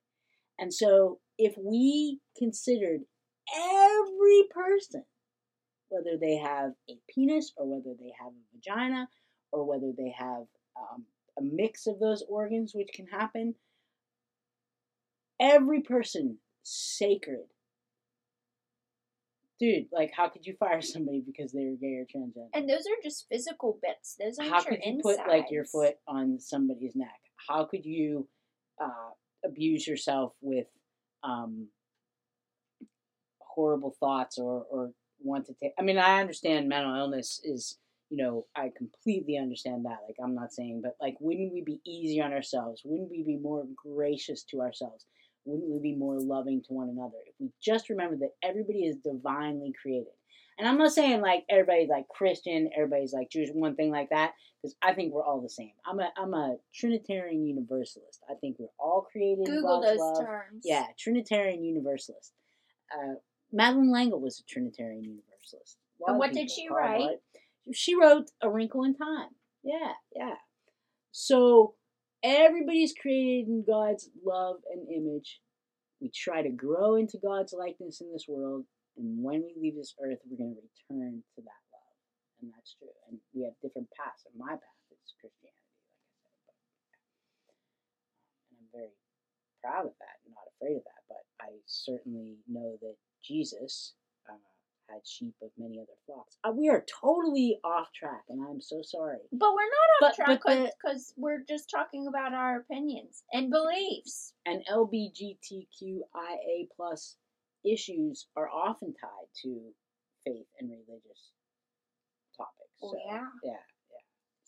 And so if we considered every person, whether they have a penis or whether they have a vagina or whether they have um, a mix of those organs, which can happen, every person sacred. Dude, like, how could you fire somebody because they were gay or transgender? and those are just physical bits those aren't How your could you insides. put like your foot on somebody's neck? How could you uh, abuse yourself with um, horrible thoughts or or want to take? I mean, I understand mental illness is you know I completely understand that. Like I'm not saying, but like, wouldn't we be easy on ourselves? Wouldn't we be more gracious to ourselves? Wouldn't we be more loving to one another if we just remember that everybody is divinely created? And I'm not saying like everybody's like Christian, everybody's like Jewish, one thing like that, because I think we're all the same. I'm a I'm a Trinitarian Universalist. I think we're all created google those love. terms Yeah, Trinitarian Universalist. Uh, Madeleine L'Engle was a Trinitarian Universalist. And what did she write? Barth. She wrote A Wrinkle in Time. Yeah, yeah. So everybody's created in God's love and image. We try to grow into God's likeness in this world, and when we leave this earth, we're going to return to that love, and that's true. And we have different paths. And my path is Christianity, like I said, and I'm very proud of that, afraid of that. But I certainly know that Jesus uh, had sheep of many other flocks. Uh, we are totally off track, and I'm so sorry. but we're not off But- track because we're just talking about our opinions and beliefs And LBGTQIA plus issues are often tied to faith and religious topics. Oh, So, yeah. yeah.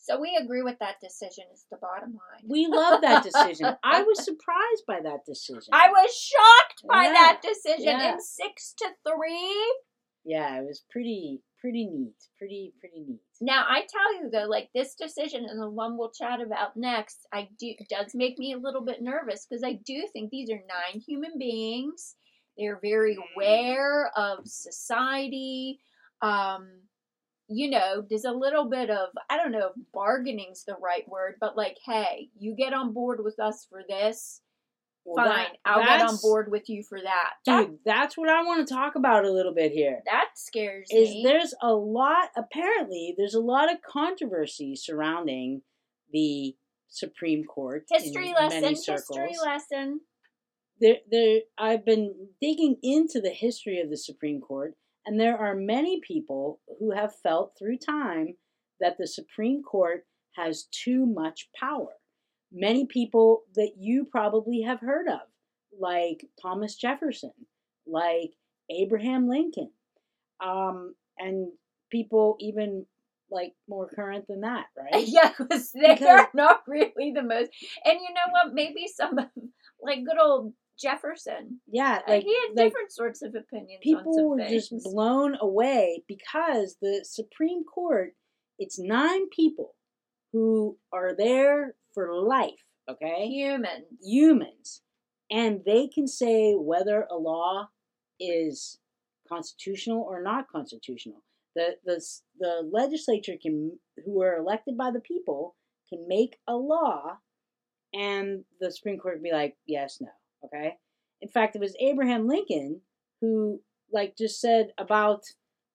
So we agree with that decision is the bottom line We love that decision. I was surprised by that decision. I was shocked by Yeah, that decision yeah. in six to three. yeah, it was pretty pretty neat. Pretty pretty neat. Now I tell you though, like this decision and the one we'll chat about next, I do does make me a little bit nervous because I do think these are nine human beings. They're very aware of society. Um, you know, there's a little bit of I don't know if bargaining's the right word, but like, hey, you get on board with us for this, Well, fine. that- I'll get on board with you for that. That, Dude, that's what I want to talk about a little bit here. that scares is me. there's a lot apparently there's a lot of controversy surrounding the Supreme Court. History in lesson. History lesson. There, there. I've been digging into the history of the Supreme Court, and there are many people who have felt through time that the Supreme Court has too much power. Many people that you probably have heard of, like Thomas Jefferson, like Abraham Lincoln, um, and people even like more current than that, right? Yeah, because they're not really the most. And you know what? Maybe some like good old Jefferson. Yeah, uh, like he had like different sorts of opinions. on people were things. just blown away because the Supreme Court, it's nine people who are there for life, okay? humans. Humans. And they can say whether a law is constitutional or not constitutional. The, the, the legislature can, who are elected by the people, can make a law and the Supreme Court would be like, yes, no, okay? In fact, it was Abraham Lincoln who, like, just said about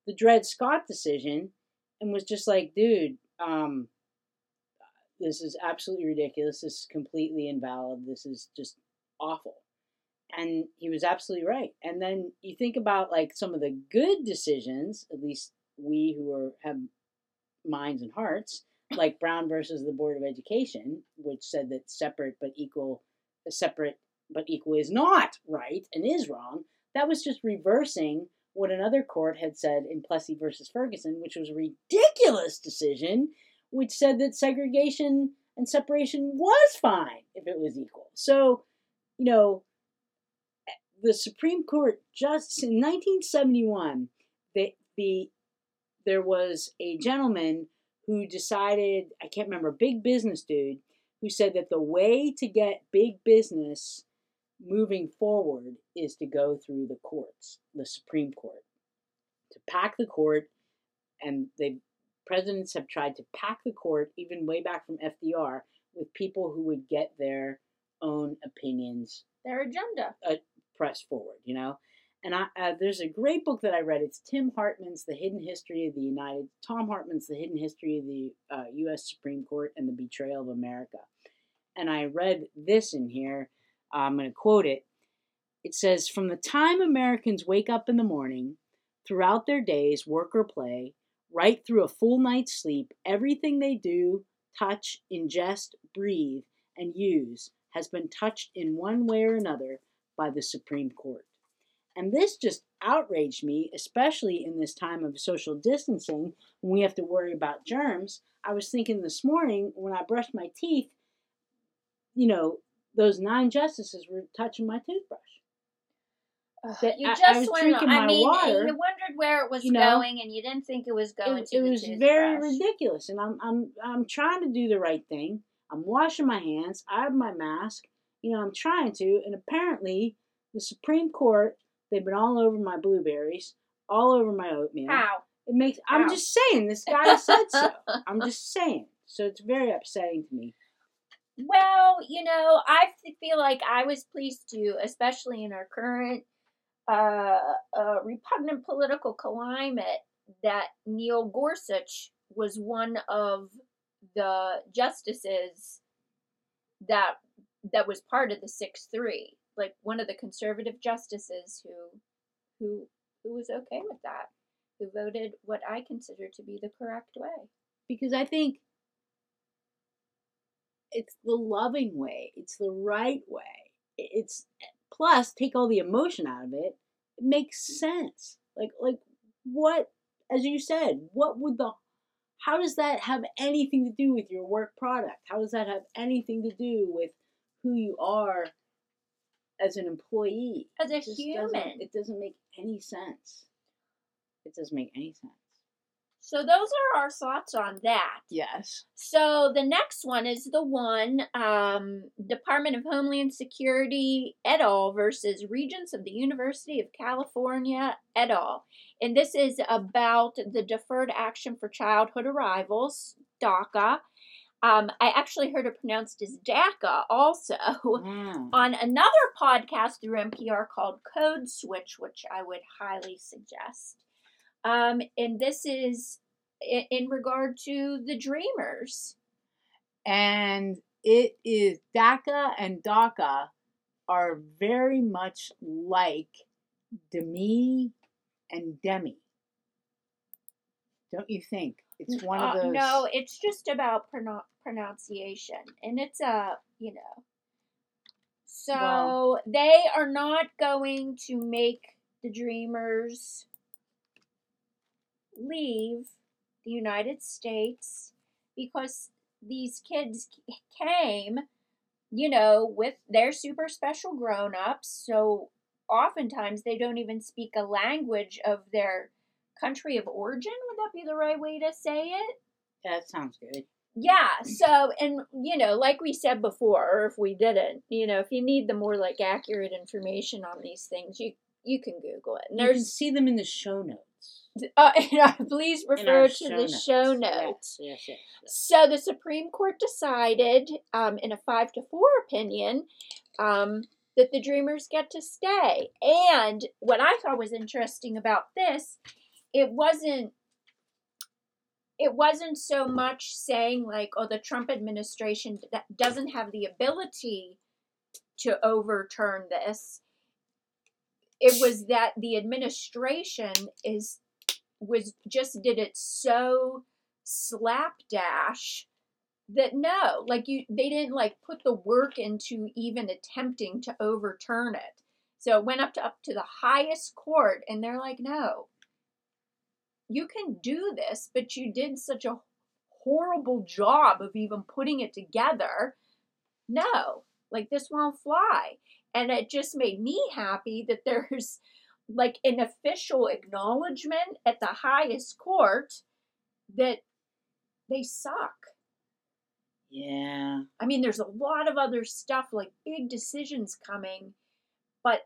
the Dred Scott decision and was just like, dude, um, this is absolutely ridiculous. This is completely invalid. This is just awful. And he was absolutely right. And then you think about like some of the good decisions, at least we who are have minds and hearts, like Brown versus the Board of Education, which said that separate but equal, separate but equal is not right and is wrong. That was just reversing what another court had said in Plessy versus Ferguson, which was a ridiculous decision, which said that segregation and separation was fine if it was equal. So, you know, the Supreme Court just in 1971, the, the there was a gentleman who decided, I can't remember, big business dude, who said that the way to get big business moving forward is to go through the courts, the Supreme Court, to pack the court, and the presidents have tried to pack the court, even way back from FDR, with people who would get their own opinions Their agenda. pressed forward, you know. And I, uh, there's a great book that I read. It's Tim Hartmann's The Hidden History of the United. Thom Hartmann's The Hidden History of the uh, U.S. Supreme Court and the Betrayal of America. And I read this in here. I'm going to quote it. It says, "From the time Americans wake up in the morning, throughout their days, work or play, right through a full night's sleep, everything they do, touch, ingest, breathe, and use has been touched in one way or another by the Supreme Court. And this just outraged me, especially in this time of social distancing when we have to worry about germs. I was thinking this morning when I brushed my teeth, you know, those nine justices were touching my toothbrush. That you I- I just was went. drinking I my mean, water, you wondered where it was you know, going, and you didn't think it was going It, to. it was very ridiculous, and I'm I'm I'm trying to do the right thing. I'm washing my hands. I have my mask. You know, I'm trying to, and apparently, the Supreme Court they've been all over my blueberries, all over my oatmeal. How? It makes. I'm just saying. This guy said so. I'm just saying. So it's very upsetting to me. Well, you know, I feel like I was pleased to, especially in our current uh, uh, repugnant political climate, that Neil Gorsuch was one of the justices that that was part of the six three, like one of the conservative justices who who who was okay with that, who voted what I consider to be the correct way. because I think it's the loving way, it's the right way. It's plus take all the emotion out of it. It makes mm. sense. Like like what as you said, what would the how does that have anything to do with your work product? How does that have anything to do with who you are as an employee? As a It just doesn't- human. It doesn't make any sense. It doesn't make any sense. So those are our thoughts on that. Yes. So the next one is the one um, Department of Homeland Security et al. versus Regents of the University of California et al. And this is about the Deferred Action for Childhood Arrivals, DACA. Um, I actually heard it pronounced as DACA also Wow. on another podcast through NPR called Code Switch, which I would highly suggest. Um, and this is in, in regard to the Dreamers. and it is DACA and DACA are very much like Demi and Demi. Don't you think? It's one of Uh, those. no, it's just about pronunciation, and it's a you know. So Well- they are not going to make the Dreamers leave the United States because these kids came, you know, with their super special grown ups. So oftentimes they don't even speak a language of their country of origin. Would that be the right way to say it? that sounds good. Yeah, so and you know, like we said before, or if we didn't, you know, if you need the more like accurate information on these things, you you can Google it. And You can see them in the show notes. Uh, please refer to the show notes. Yes, yes, yes. So the Supreme Court decided, um, in a five to four opinion, um, that the Dreamers get to stay. And what I thought was interesting about this, it wasn't. It wasn't so much saying like, "Oh, the Trump administration d- doesn't have the ability to overturn this." It was that the administration is was just did it so slapdash that no, like you, they didn't like put the work into even attempting to overturn it. So it went up to up to the highest court, and they're like, no, you can do this, but you did such a horrible job of even putting it together. No, like this won't fly. And it just made me happy that there's like an official acknowledgement at the highest court that they suck. Yeah. I mean, there's a lot of other stuff like big decisions coming, but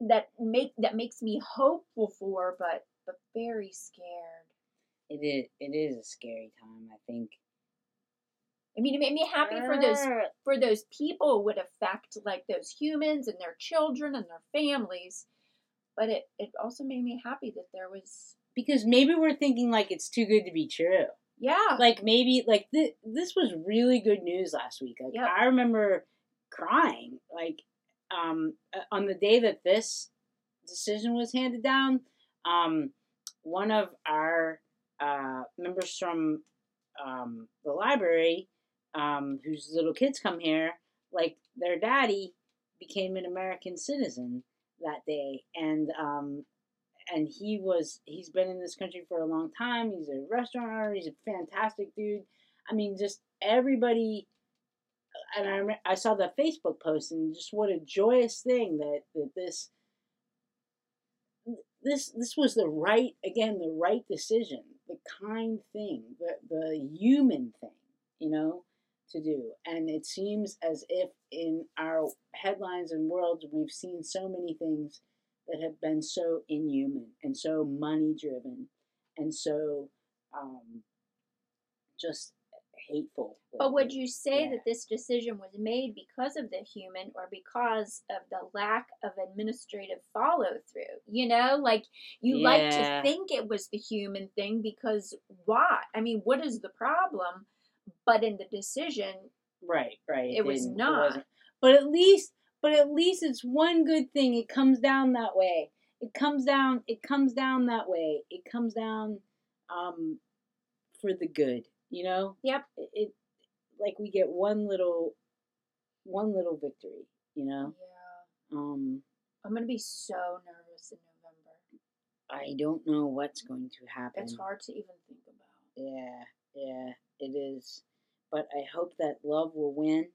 that make that makes me hopeful for, but but very scared. It is. It is a scary time. I think. I mean, it made me happy for those for those people it would affect, like those humans and their children and their families. But it it also made me happy that there was because maybe we're thinking like it's too good to be true. yeah Like maybe like th- this was really good news last week. Like Yep. I remember crying like um uh, on the day that this decision was handed down. Um, one of our uh, members from um, the library, um, whose little kids come here, like their daddy became an American citizen that day, and um, and he was he's been in this country for a long time. He's a restaurant owner. He's a fantastic dude. I mean, just everybody. And I rem- I saw the Facebook post and just what a joyous thing that that this this this was the right again the right decision, the kind thing, the the human thing, you know, to do. And it seems as if in our headlines and worlds we've seen so many things that have been so inhuman and so money driven and so um, just hateful. But would you say Yeah. that this decision was made because of the human or because of the lack of administrative follow through? You know, like you like to think it was the human thing because why? I mean, what is the problem? But in the decision, Right, right. It was not. wasn't. But at least, but at least it's one good thing. It comes down that way. It comes down. It comes down that way. It comes down, um, for the good. You know. Yep. It, it like we get one little, one little victory. You know. yeah, Um, I'm gonna be so nervous in November. I don't know what's going to happen. It's hard to even think about. Yeah, yeah, it is. But I hope that love will win.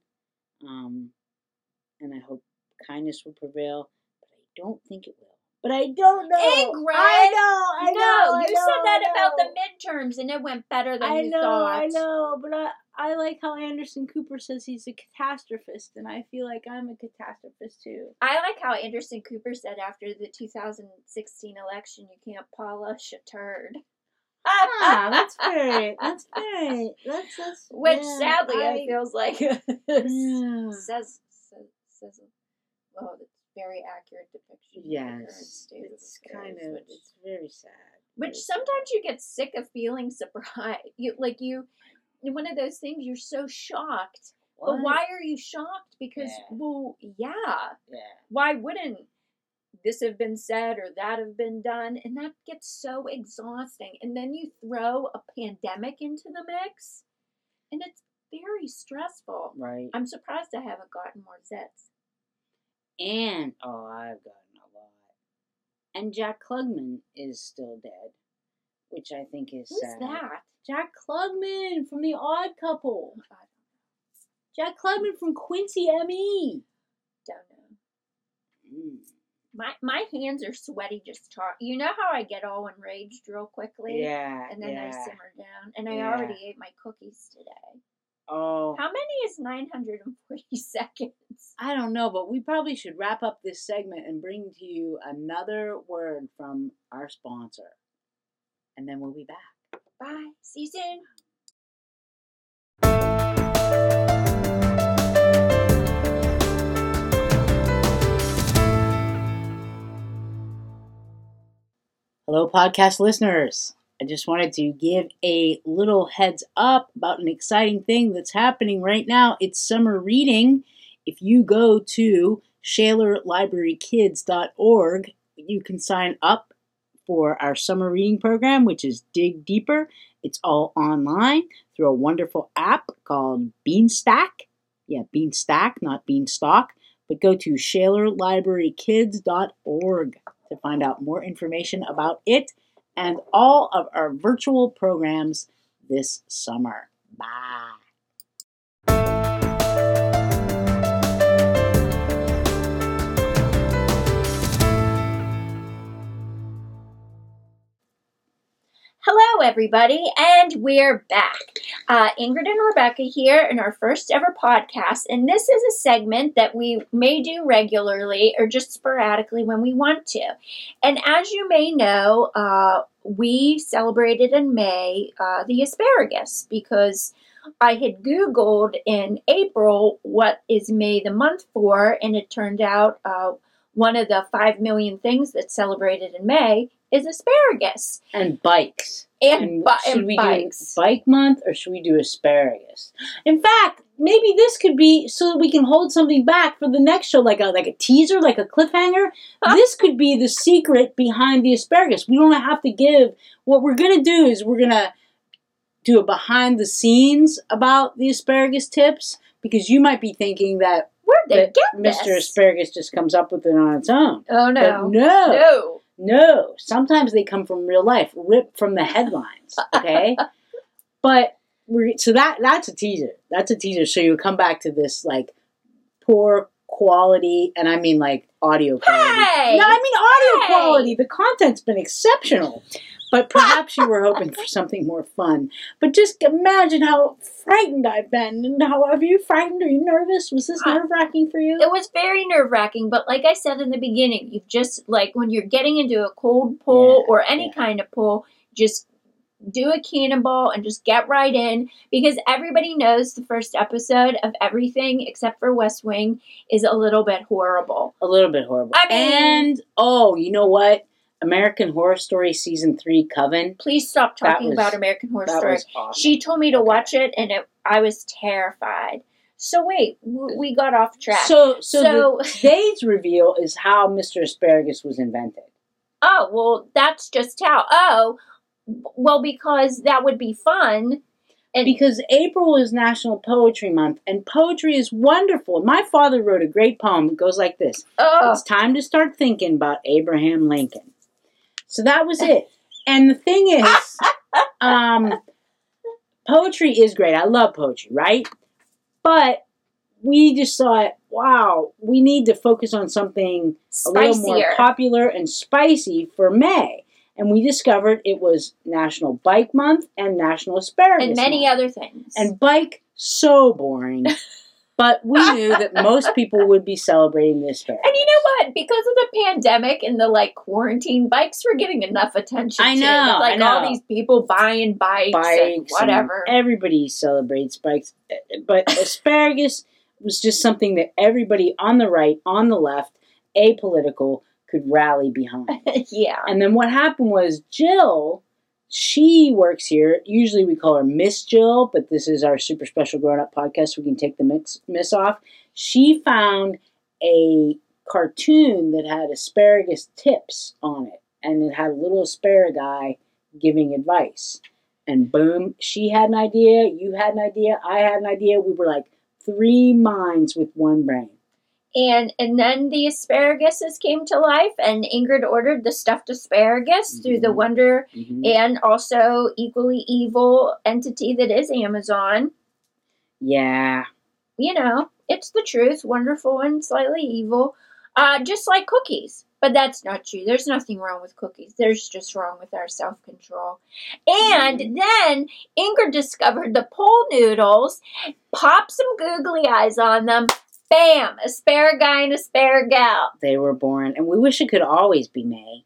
Um, and I hope kindness will prevail. But I don't think it will. But I don't know. Ingrid! I know. I know. I you know, said that about the midterms, and it went better than I you know, thought. I know, but I, I like how Anderson Cooper says he's a catastrophist, and I feel like I'm a catastrophist too. I like how Anderson Cooper said after the 2016 election, you can't polish a turd. Ah, that's very, that's very, that's, that's Which yeah, sadly, I, it feels like yeah. says, says says well, it's very accurate depiction. of the current Yes, it's kind of, which, it's very sad. which very sad. sometimes you get sick of feeling surprised. You like you one of those things you're so shocked. What? But why are you shocked? Because Yeah. well, yeah. Yeah. Why wouldn't this have been said or that have been done? And that gets so exhausting. And then you throw a pandemic into the mix, and it's very stressful. Right. I'm surprised I haven't gotten more zits. And oh, I've gotten a lot. And Jack Klugman is still dead, which I think is Who's sad. that? Jack Klugman from The Odd Couple. I Jack Klugman from Quincy M.E. don't know. Mm. My my hands are sweaty just talk. You know how I get all enraged real quickly, Yeah. and then yeah. I simmer down. And I Yeah. already ate my cookies today. Oh, How many is nine hundred and forty seconds? I don't know, but we probably should wrap up this segment and bring to you another word from our sponsor. And then we'll be back. Bye. See you soon. Hello, podcast listeners. I just wanted to give a little heads up about an exciting thing that's happening right now. It's summer reading. If you go to ShalerLibraryKids.org, you can sign up for our summer reading program, which is Dig Deeper. It's all online through a wonderful app called Beanstack. Yeah, Beanstack, not Beanstalk. But go to ShalerLibraryKids.org to find out more information about it and all of our virtual programs this summer. Bye. Hello, everybody, and we're back. Uh, Ingrid and Rebecca here in our first ever podcast, and this is a segment that we may do regularly or just sporadically when we want to. And as you may know, uh, we celebrated in May uh, the asparagus because I had Googled in April what is May the month for, and it turned out uh, one of the five million things that's celebrated in May is asparagus And bikes. and, And bi- should and we bikes. do bike month or should we do asparagus? In fact, maybe this could be so that we can hold something back for the next show, like a like a teaser, like a cliffhanger. this could be the secret behind the asparagus. We don't have to give. What we're gonna do is we're gonna do a behind the scenes about the asparagus tips because you might be thinking that Where'd they get Mr. this? Asparagus just comes up with it on its own. oh But no, no, no. no. Sometimes they come from real life, ripped from the headlines. Okay, but we're so that that's a teaser. That's a teaser. So you come back to this like poor quality, and I mean like audio quality. Hey! no, I mean audio Hey! quality. The content's been exceptional. But perhaps you were hoping for something more fun. But just imagine how frightened I've been. And how are you frightened? Are you nervous? Was this ah. I- nerve wracking for you? It was very nerve wracking, but like I said in the beginning, you just like when you're getting into a cold pool Yeah, or any yeah. kind of pool, just do a cannonball and just get right in because everybody knows the first episode of everything except for West Wing is a little bit horrible. A little bit horrible. I mean- and oh, you know what? American Horror Story season three, Coven. Please stop talking was- about American Horror Story. awesome. She told me to Okay. watch it, and it, I was terrified. So wait, w- we got off track. So, so, So- the, today's reveal is how Mr. Asparagus was invented. oh well, that's just how. Oh, well, because that would be fun. And Because April is National Poetry Month, and poetry is wonderful. My father wrote a great poem. It goes like this oh, It's time to start thinking about Abraham Lincoln. So that was it. And the thing is, um, poetry is great. I love poetry, right? But we just thought, wow, we need to focus on something a little more popular and spicy for May. And we discovered it was National Bike Month and National Asparagus and many Month. other things. And bike, so boring. but we knew that most people would be celebrating this asparagus. And you know what? Because of the pandemic and the like quarantine, bikes were getting enough attention. I know, With, like I all these people buying bikes, bikes, whatever. everybody celebrates bikes, but asparagus was just something that everybody on the right, on the left, apolitical could rally behind. yeah. And then what happened was Jill, she works here. Usually we call her Miss Jill, but this is our super special grown up podcast. So we can take the mix, miss off. She found a cartoon that had asparagus tips on it, and it had a little asparagus giving advice. And boom, she had an idea, you had an idea, I had an idea. We were like three minds with one brain. And and then the asparaguses came to life, and Ingrid ordered the stuffed asparagus through the Mhm. wonder Mhm. and also equally evil entity that is Amazon. Yeah. You know, it's the truth, wonderful and slightly evil, uh, just like cookies. But that's not true. There's nothing wrong with cookies. There's just wrong with our self control. And then Ingrid discovered the pole noodles, popped some googly eyes on them. Bam! Asparagus and asparagus. They were born, and we wish it could always be May.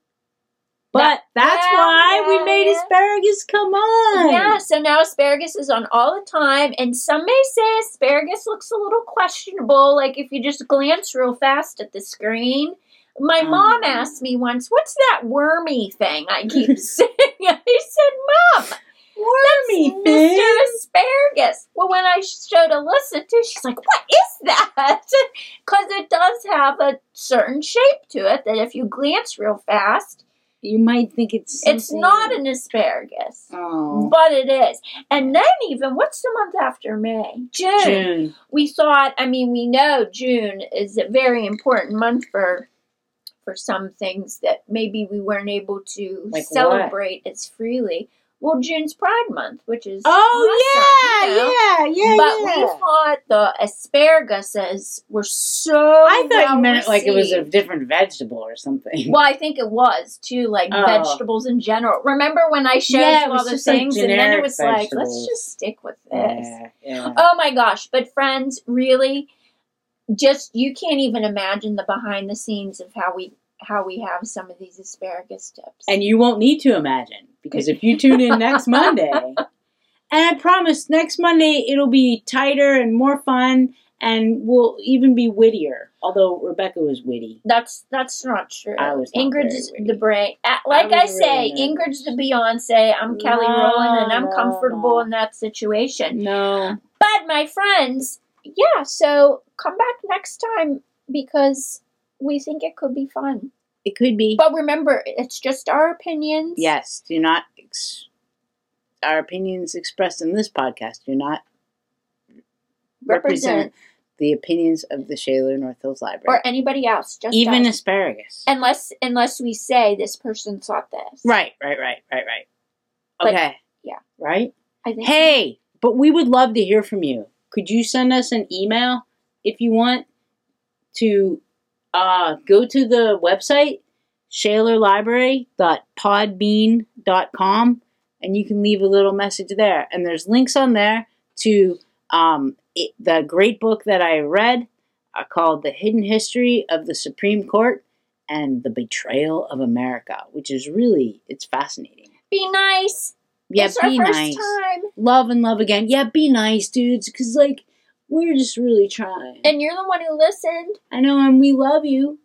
But That- that's yeah, why we made yeah. asparagus. Come on. Yeah, so now asparagus is on all the time, and some may say asparagus looks a little questionable, like if you just glance real fast at the screen. My Um. mom asked me once, What's that wormy thing I keep saying? I said, Mom, Wormy Mr. Asparagus. Well, when I showed Alyssa too, she's like, What is that? Because it does have a certain shape to it that if you glance real fast, You might think it's. it's not an asparagus. Oh. But it is. And then even what's the month after May? June. June. We thought, I mean, we know June is a very important month for for some things that maybe we weren't able to Like what? celebrate as freely. Well, June's Pride Month, which is Oh awesome, you know? yeah, yeah, yeah, But yeah. we thought the asparaguses were so. I thought well you meant like it was a different vegetable or something. Well, I think it was too, like Oh. vegetables in general. Remember when I showed Yeah, you all the just, like, things, and then it was like, let's just stick with this. yeah, yeah. Oh my gosh! But friends, really, just you can't even imagine the behind the scenes of how we how we have some of these asparagus tips. And you won't need to imagine because if you tune in next Monday, and I promise next Monday it'll be tighter and more fun, and we'll even be wittier. Although Rebecca was witty. that's that's not true. I was not Ingrid's the brain. Like was I, say, really Ingrid's the. Beyonce. I'm Kelly No, Rowland, and I'm no, comfortable no. in that situation. No. But my friends, yeah. So come back next time because we think it could be fun. It could be. But remember, it's just our opinions. Yes, do not. Ex- our opinions expressed in this podcast do not represent the opinions of the Shaler North Hills Library. or anybody else. Just even us. asparagus. unless unless we say this person thought this. right, right, right, right, right. But- Okay. yeah. Right? I think. Hey, but we would love to hear from you. Could you send us an email if you want to uh, go to the website shalerlibrary.podbean.com and you can leave a little message there. And there's links on there to um, it, the great book that I read uh, called The Hidden History of the Supreme Court and the Betrayal of America, which is really, it's fascinating. be nice. Yeah, it's be nice time, love and love again. Yeah, be nice, dudes, because like we're just really trying. and you're the one who listened. I know, and we love you,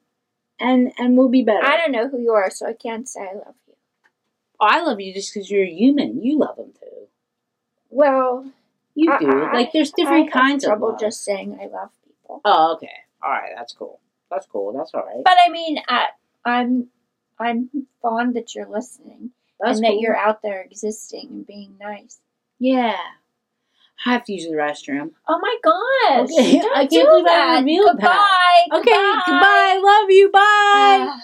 and and we'll be better. I don't know who you are, so I can't say I love you. Oh, I love you just because you're a human. You love them too. Well, You I- do. I- like there's I different have kinds of trouble just saying I love people. Oh, okay. All right, that's cool. That's cool. That's all right. But I mean, I, I'm I'm fond that you're listening That's and that you're out there existing and being nice. Yeah. I have to use the restroom. Oh my gosh! Okay, I can't do believe I that. revealed that. goodbye, Okay, goodbye. Love you. Bye. Ah.